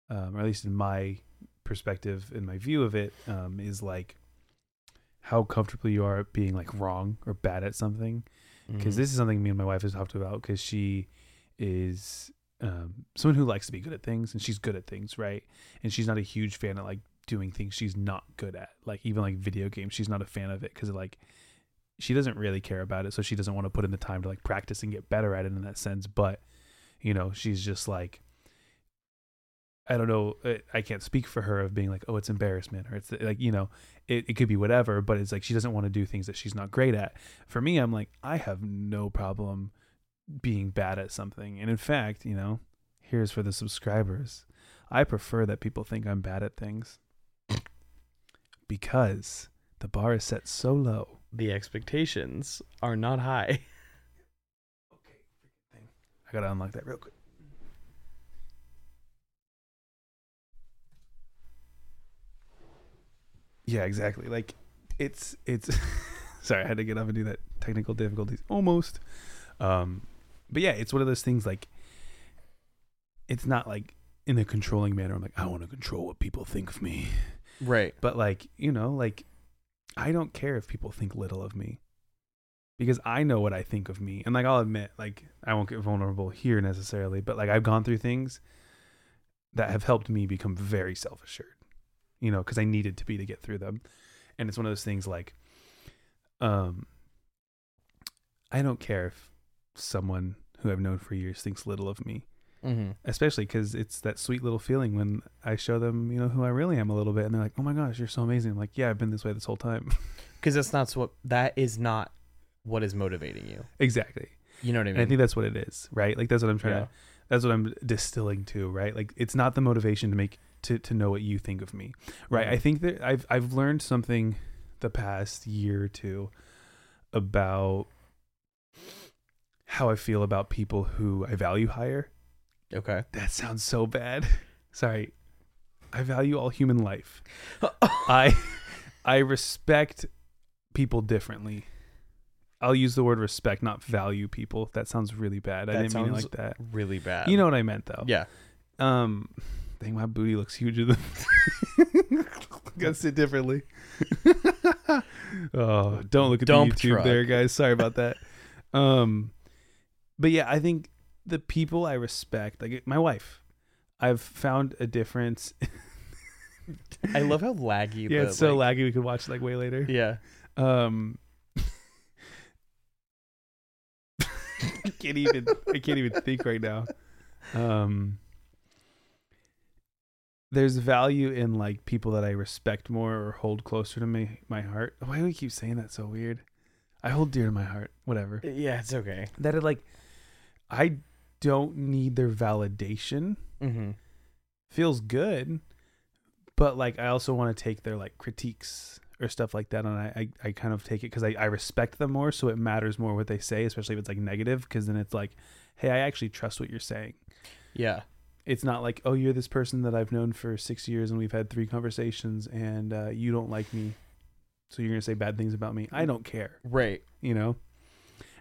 um, or at least in my perspective and my view of it, um, is like how comfortable you are at being like wrong or bad at something. Because Mhm. this is something me and my wife has talked about because she is um, someone who likes to be good at things and she's good at things, right? And she's not a huge fan of like doing things she's not good at, like even like video games. She's not a fan of it because like she doesn't really care about it, so she doesn't want to put in the time to like practice and get better at it in that sense. But you know, she's just like. I don't know. I- I can't speak for her of being like, oh, it's embarrassment, or it's like, you know, it, it could be whatever, but it's like she doesn't want to do things that she's not great at. For me, I'm like, I have no problem being bad at something. And in fact, you know, here's for the subscribers. I prefer that people think I'm bad at things because the bar is set so low. the expectations are not high Okay, freaking thing. I gotta unlock that real quick. Yeah, exactly. Like it's it's sorry, I had to get up and do that technical difficulties almost. Um but yeah, it's one of those things like it's not like in a controlling manner. I'm like, I want to control what people think of me. right But like, you know, like I don't care if people think little of me. Because I know what I think of me. And like I'll admit, like I won't get vulnerable here necessarily, but like I've gone through things that have helped me become very self-assured. You know, cuz I needed to be to get through them. And it's one of those things like um I don't care if someone who I've known for years thinks little of me mm-hmm. especially because it's that sweet little feeling when I show them, you know, who I really am a little bit, and they're like, "Oh my gosh, you're so amazing!" I'm like, "Yeah, I've been this way this whole time." because that's not what that is not what is motivating you exactly, you know what i and mean I think that's what it is, right? Like that's what I'm trying yeah. That's what I'm distilling to, right? Like it's not the motivation to make to to know what you think of me, right? I think that I've I've learned something the past year or two about how I feel about people who I value higher. Okay. That sounds so bad. Sorry. I value all human life. I I respect people differently. I'll use the word respect, not value people. That sounds really bad. I didn't mean it like that. Really bad. You know what I meant though. Yeah. Um dang my booty looks huger than Gotta sit differently. oh, don't look at Dump the YouTube there, guys. Sorry about that. Um but yeah, I think the people I respect, like my wife, I've found a difference. I love how laggy. yeah, the, it's so like, laggy. We could watch like way later. Yeah. Um, I can't even. I can't even think right now. Um, there's value in like people that I respect more or hold closer to me, my heart. Why do we keep saying that so weird? I hold dear to my heart. Whatever. Yeah, it's okay. That it like, I don't need their validation. Mm-hmm. Feels good, but like I also want to take their like critiques or stuff like that, and I I, I kind of take it because I, I respect them more, so it matters more what they say, especially if it's like negative, because then it's like, hey, I actually trust what you're saying. Yeah. It's not like, oh, you're this person that I've known for six years and we've had three conversations, and uh, you don't like me, so you're gonna say bad things about me. I don't care, Right. you know.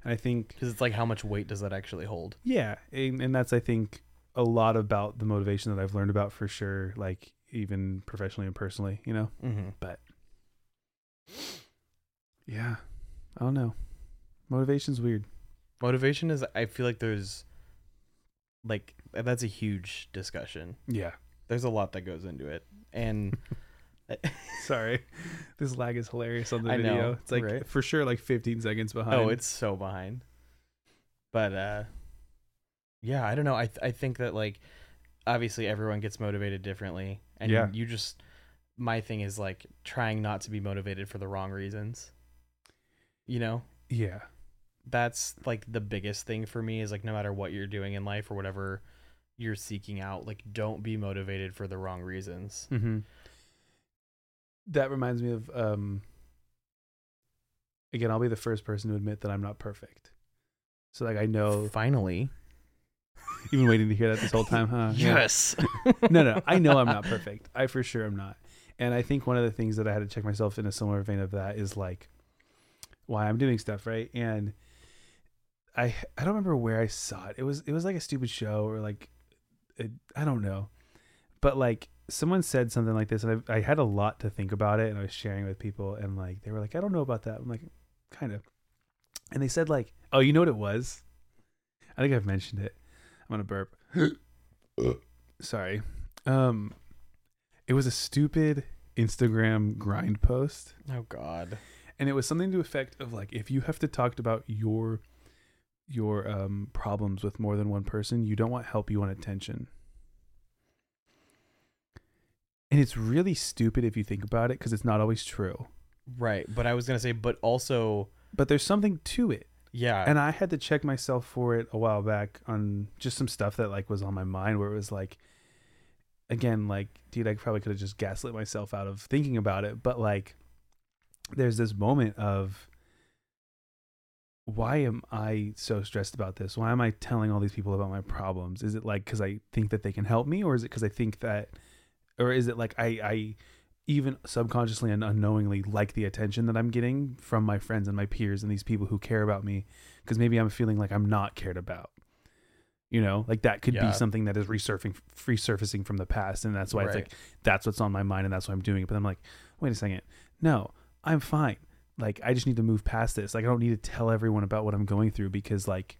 And I think Because it's like, how much weight does that actually hold? Yeah, and, and that's I think a lot about the motivation that I've learned about for sure, like even professionally and personally, you know. Mm-hmm. Yeah, I don't know. Motivation's weird. Motivation is. I feel like there's, like, that's a huge discussion. Yeah. There's a lot that goes into it, and Sorry, this lag is hilarious on the I video. know, it's like right? for sure like 15 seconds behind. oh, it's so behind. But uh, yeah, I don't know. I th- I think that like, obviously everyone gets motivated differently, and Yeah. you just. My thing is like trying not to be motivated for the wrong reasons. You know, yeah, that's like the biggest thing for me is like no matter what you're doing in life or whatever you're seeking out, like don't be motivated for the wrong reasons. mm-hmm. That reminds me of um. Again, I'll be the first person to admit that I'm not perfect. So like I know Finally, you've been waiting to hear that this whole time, huh? Yeah. yes. no, no, I know I'm not perfect. I for sure am not. And I think one of the things that I had to check myself in a similar vein of that is like why I'm doing stuff, right? And I I don't remember where I saw it. It was it was like a stupid show or like it, I don't know. But like someone said something like this and I, I had a lot to think about it and I was sharing it with people and like they were like I don't know about that. I'm like kind of. And they said like, "Oh, you know what it was?" I think I've mentioned it. I'm to burp. Sorry. Um it was a stupid Instagram grind post oh God. and it was something to the effect of like if you have to talk about your your um problems with more than one person, you don't want help, you want attention. And it's really stupid if you think about it because it's not always true. Right, but I was gonna say, but also, But there's something to it. yeah, And I had to check myself for it a while back on just some stuff that like was on my mind where it was like again, like, dude, I probably could have just gaslit myself out of thinking about it. But like there's this moment of why am I so stressed about this? Why am I telling all these people about my problems? Is it like because I think that they can help me, or is it because I think that, or is it like I I even subconsciously and unknowingly like the attention that I'm getting from my friends and my peers and these people who care about me because maybe I'm feeling like I'm not cared about. You know, like that could Yeah. be something that is resurfacing, resurfacing from the past, and that's why it's Right. like that's what's on my mind, and that's why I'm doing it. But I'm like, wait a second, no, I'm fine. Like I just need to move past this. Like I don't need to tell everyone about what I'm going through because like,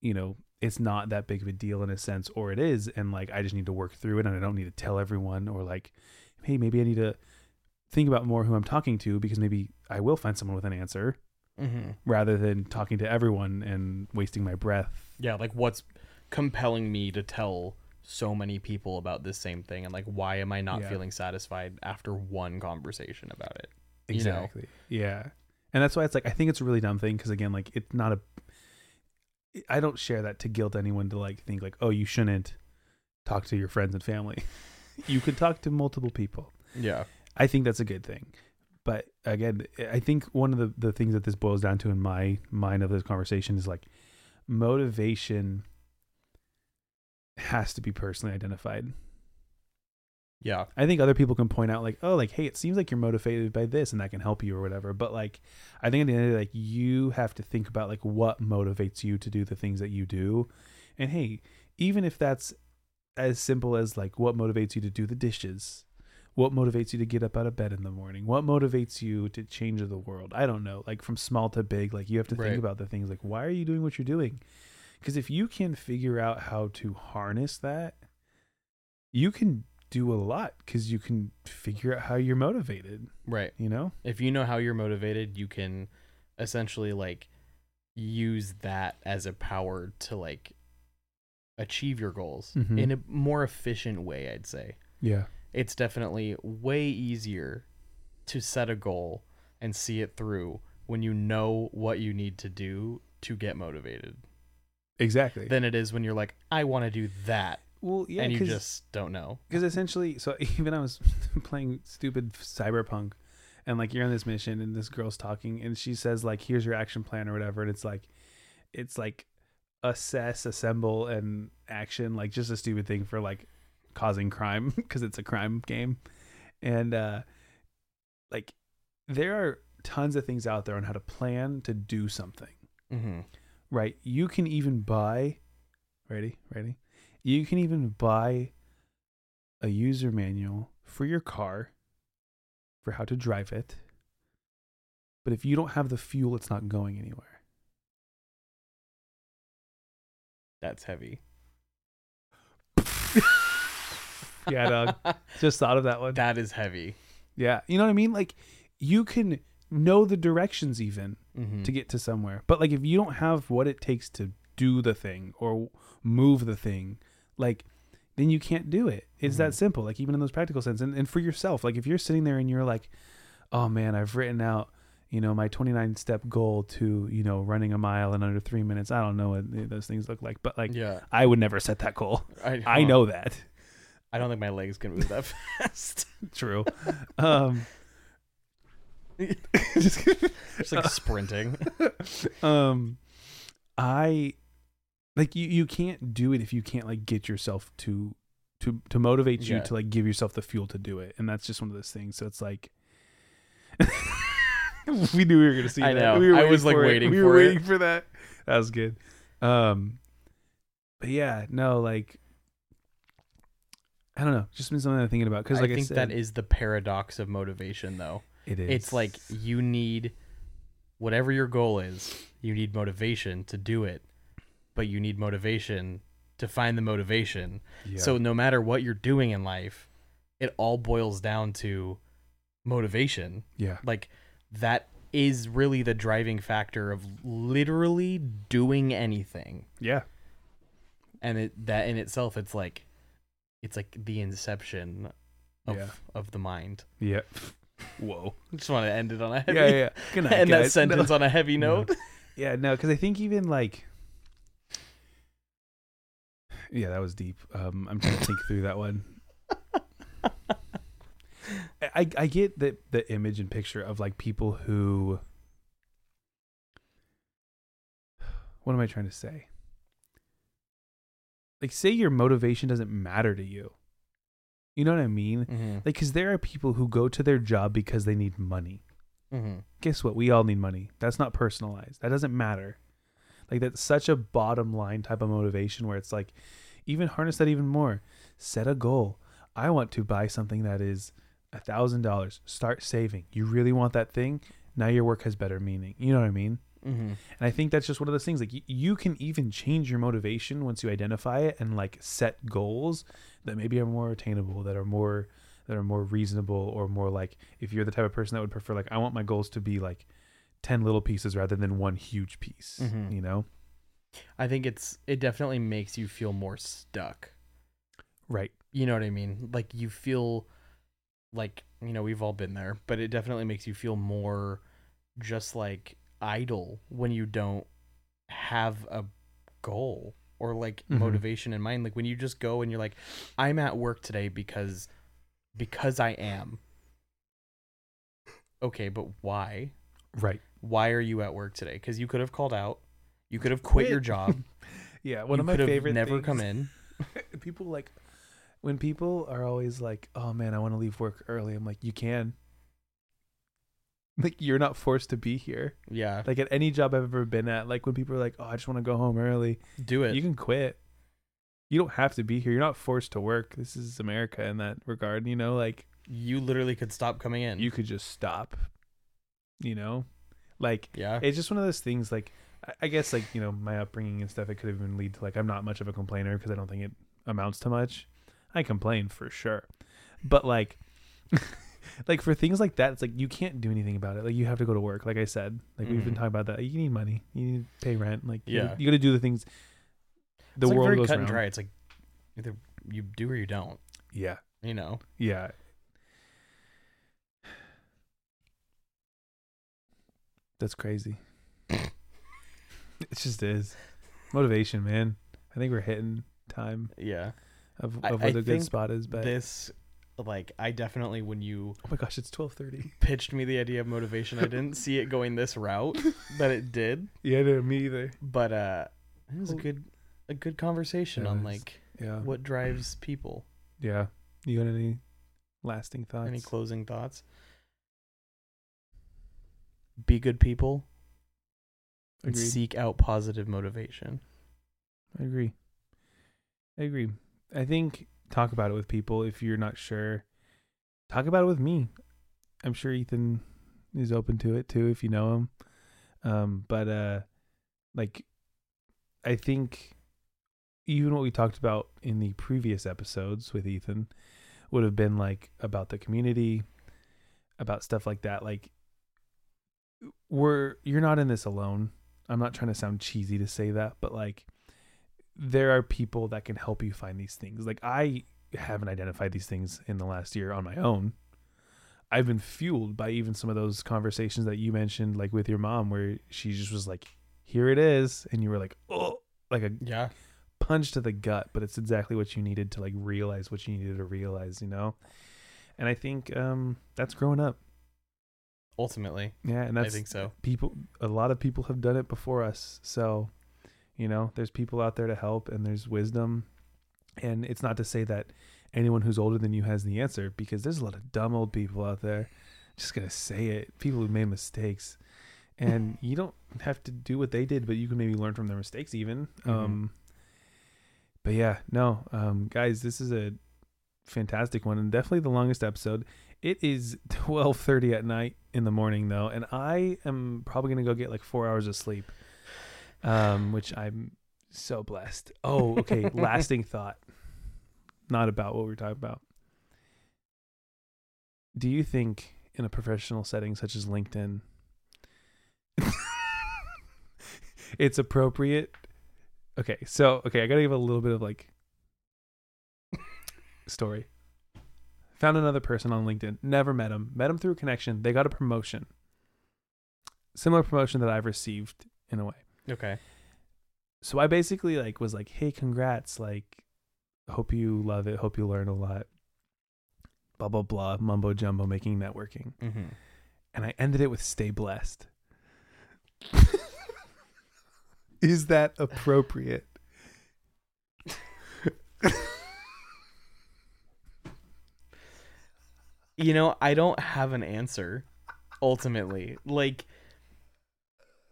you know, it's not that big of a deal in a sense, or it is, and like I just need to work through it, and I don't need to tell everyone, or like, hey, maybe I need to think about more who I'm talking to because maybe I will find someone with an answer hmm rather than talking to everyone and wasting my breath. yeah, like what's compelling me to tell so many people about this same thing, and like why am I not Yeah. feeling satisfied after one conversation about it? You know? Exactly. Yeah. And that's why it's like I think it's a really dumb thing because again, like it's not a I don't share that to guilt anyone to like think like, oh, you shouldn't talk to your friends and family. you could talk to multiple people. Yeah. I think that's a good thing. But again, I think one of the, the things that this boils down to in my mind of this conversation is like motivation has to be personally identified. Yeah. I think other people can point out like, oh, like, hey, it seems like you're motivated by this and that can help you or whatever. But like I think at the end of the day, like you have to think about like what motivates you to do the things that you do. And hey, even if that's as simple as like what motivates you to do the dishes, what motivates you to get up out of bed in the morning, what motivates you to change the world. I don't know. Like from small to big, like you have to Right. think about the things like why are you doing what you're doing? Because if you can figure out how to harness that, you can do a lot because you can figure out how you're motivated, Right. you know? If you know how you're motivated, you can essentially like use that as a power to like achieve your goals Mhm. in a more efficient way, I'd say. Yeah. It's definitely way easier to set a goal and see it through when you know what you need to do to get motivated Exactly. than it is when you're like, I want to do that. Well, yeah, and you just don't know. because essentially so even i was playing stupid cyberpunk and like you're on this mission and this girl's talking and she says like here's your action plan or whatever and it's like it's like assess assemble and action like just a stupid thing for like causing crime because it's a crime game and uh like there are tons of things out there on how to plan to do something Mm-hmm. right? You can even buy, ready, ready? You can even buy a user manual for your car for how to drive it. But if you don't have the fuel, it's not going anywhere. That's heavy. Yeah, dog. Just thought of that one. that is heavy. Yeah. You know what I mean? Like you can know the directions even Mm-hmm. to get to somewhere. But like if you don't have what it takes to do the thing or move the thing, like then you can't do it. It's that Mhm. simple. Like even in those practical sense. And and for yourself, like if you're sitting there and you're like, Oh man, I've written out, you know, my twenty nine step goal to, you know, running a mile in under three minutes. I don't know what those things look like. But like yeah, I would never set that goal. I, I know that. I don't think my legs can move that fast. True. um Just like sprinting. um i like you you can't do it if you can't like get yourself to to to motivate you Yeah. to like give yourself the fuel to do it and that's just one of those things so it's like we knew we were gonna see I that. know. we were I was, like, it. waiting we for were it. waiting for that that was good um but yeah no like i don't know just been something i'm thinking about because I like i, think said that is the paradox of motivation, though. it is It's like you need whatever your goal is, you need motivation to do it, but you need motivation to find the motivation. yeah. So no matter what you're doing in life, it all boils down to motivation. yeah Like that is really the driving factor of literally doing anything. yeah And it that in itself it's like it's like the inception of Yeah. of the mind. yeah whoa Just want to end it on a heavy yeah yeah good night end that sentence No. on a heavy No. note. Yeah, no, because I think even like, yeah, that was deep. Um, I'm trying to think through that one. I I get the the image and picture of like people who. What am I trying to say? Like, say your motivation doesn't matter to you. You know what I mean? Mm-hmm. Like, because there are people who go to their job because they need money Mm-hmm. guess what? We all need money. That's not personalized. That doesn't matter. Like that's such a bottom line type of motivation where it's like even harness that even more. Set a goal. I want to buy something that is a thousand dollars. Start saving. You really want that thing? Now your work has better meaning. You know what I mean? Mm-hmm. And I think that's just one of those things. Like you, you can even change your motivation once you identify it and like set goals that maybe are more attainable, that are more that are more reasonable, or more like if you're the type of person that would prefer like I want my goals to be like ten little pieces rather than one huge piece. Mhm. You know? I think it's it definitely makes you feel more stuck. Right. You know what I mean? Like you feel like, you know, we've all been there, but it definitely makes you feel more just like idle when you don't have a goal or like Mhm. motivation in mind. Like when you just go and you're like, I'm at work today because because I am. Okay, but why? Right. Why are you at work today? Because you could have called out. You could have quit, your job. Yeah. One you of my could have favorite never things- come in. people like when people are always like, "Oh man, I want to leave work early." I'm like, "You can." Like you're not forced to be here. Yeah, Like at any job I've ever been at, like when people are like, "Oh, I just want to go home early." do it. You can quit. You don't have to be here. You're not forced to work. This is America in that regard, you know, like you literally could stop coming in. you could just stop. You know? Like yeah. it's just one of those things like I- guess like, you know, my upbringing and stuff it could even lead to like I'm not much of a complainer because I don't think it amounts to much. I complain for sure. But like like for things like that, it's like you can't do anything about it. Like you have to go to work, like I said. Like we've been Mhm. talking about that. You need money. You need to pay rent. Like you Yeah. gotta, you got to do the things the it's like world very goes cut around. and dry. It's like either you do or you don't. Yeah. You know. Yeah. That's crazy. it just is. Motivation, man. I think we're hitting time Yeah. of, of I what a good think spot is, but This, like, I definitely when you oh my gosh, it's twelve thirty. pitched me the idea of motivation, I didn't see it going this route, but it did. Yeah, no, me either. But uh, it was a good, a good conversation It on like Yeah. what drives people. Yeah. You got any lasting thoughts? Any closing thoughts? Be good people and Agreed. seek out positive motivation. I agree. I agree. I think talk about it with people if you're not sure. Talk about it with me. I'm sure Ethan is open to it too if you know him. Um, but uh, like, I think even what we talked about in the previous episodes with Ethan would have been like about the community, about stuff like that. Like, we're you're not in this alone. I'm not trying to sound cheesy to say that, but like there are people that can help you find these things. Like I haven't identified these things in the last year on my own. I've been fueled by even some of those conversations that you mentioned, like with your mom, where she just was like, "Here it is," and you were like, "Oh," like a Yeah. punch to the gut, but it's exactly what you needed to like realize what you needed to realize, you know. And I think um that's growing up. Ultimately, Yeah, and I think so. people a lot of people have done it before us. So you know there's people out there to help and there's wisdom. And it's not to say that anyone who's older than you has the answer because there's a lot of dumb old people out there. Just gonna say it. People who made mistakes. And you don't have to do what they did but you can maybe learn from their mistakes even. Mhm. um but yeah no um guys this is a fantastic one and definitely the longest episode it is 12:30 at night in the morning though, and I am probably going to go get like 4 hours of sleep. Um which I'm so blessed. Oh, okay, lasting thought. Not about what we're talking about. Do you think in a professional setting such as LinkedIn it's appropriate Okay, so okay, I got to give a little bit of like story found another person on LinkedIn, never met him, met him through a connection. They got a promotion, similar promotion that I've received in a way. Okay. So I basically like was like, "Hey, congrats! Like, hope you love it. Hope you learn a lot." Blah blah blah, mumbo jumbo, making networking, Mm-hmm. and I ended it with "Stay blessed." Is that appropriate? You know, I don't have an answer. Ultimately, like,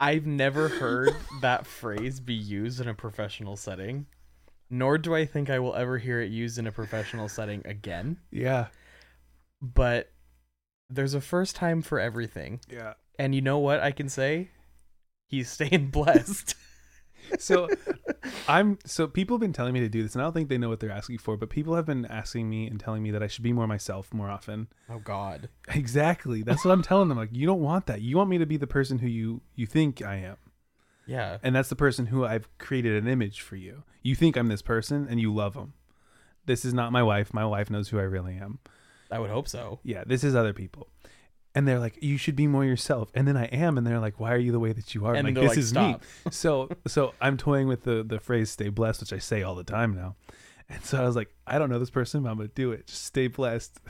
I've never heard that phrase be used in a professional setting, nor do I think I will ever hear it used in a professional setting again. Yeah, But there's a first time for everything. yeah. And you know what I can say? He's staying blessed. So I'm so people have been telling me to do this, and I don't think they know what they're asking for. But people have been asking me and telling me that I should be more myself more often. oh God. Exactly. That's what I'm telling them. Like, you don't want that. You want me to be the person who you you think I am, Yeah. and that's the person who I've created an image for you. You think I'm this person, and you love them. This is not my wife. My wife knows who I really am. I would hope so. Yeah, this is other people. And they're like, "You should be more yourself." And then I am, and they're like, "Why are you the way that you are?" And like this like, is "Stop." me. So so I'm toying with the the phrase "stay blessed," which I say all the time now. And so I was like, I don't know this person, but I'm gonna do it. Just stay blessed.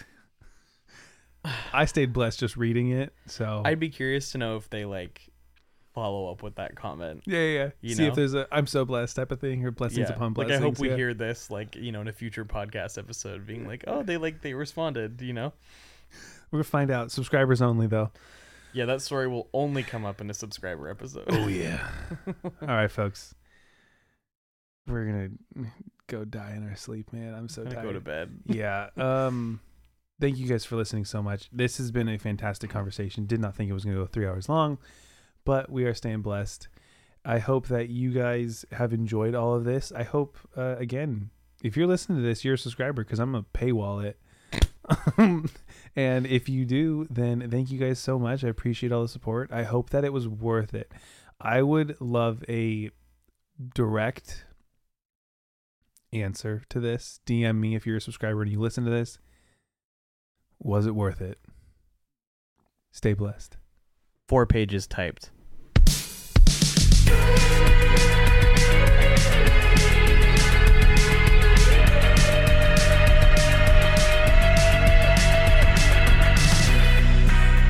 I stayed blessed just reading it. So I'd be curious to know if they like follow up with that comment. yeah, yeah. See know? if there's a "I'm so blessed" type of thing or blessings Yeah. upon like blessings. I hope we yeah. hear this like you know in a future podcast episode being like oh they like they responded you know We're gonna find out. Subscribers only though. yeah that story will only come up in a subscriber episode Oh yeah. All right, folks. We're gonna go die in our sleep, man. I'm so I'm tired. go to bed yeah. Um. Thank you guys for listening so much. This has been a fantastic conversation. Did not think it was going to go three hours long, but we are staying blessed. I hope that you guys have enjoyed all of this. I hope, uh, again, if you're listening to this, you're a subscriber because I'm a to paywall it. and if you do, then thank you guys so much. I appreciate all the support. I hope that it was worth it. I would love a direct answer to this. DM me if you're a subscriber and you listen to this. Was it worth it? Stay blessed. four pages typed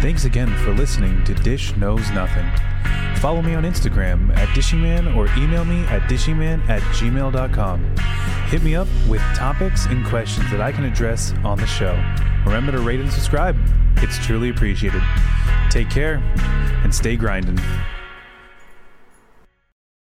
Thanks again for listening to Dish Knows Nothing. Follow me on Instagram at Dishyman or email me at dishyman at gmail.com. Hit me up with topics and questions that I can address on the show. Remember to rate and subscribe, it's truly appreciated. Take care and stay grinding.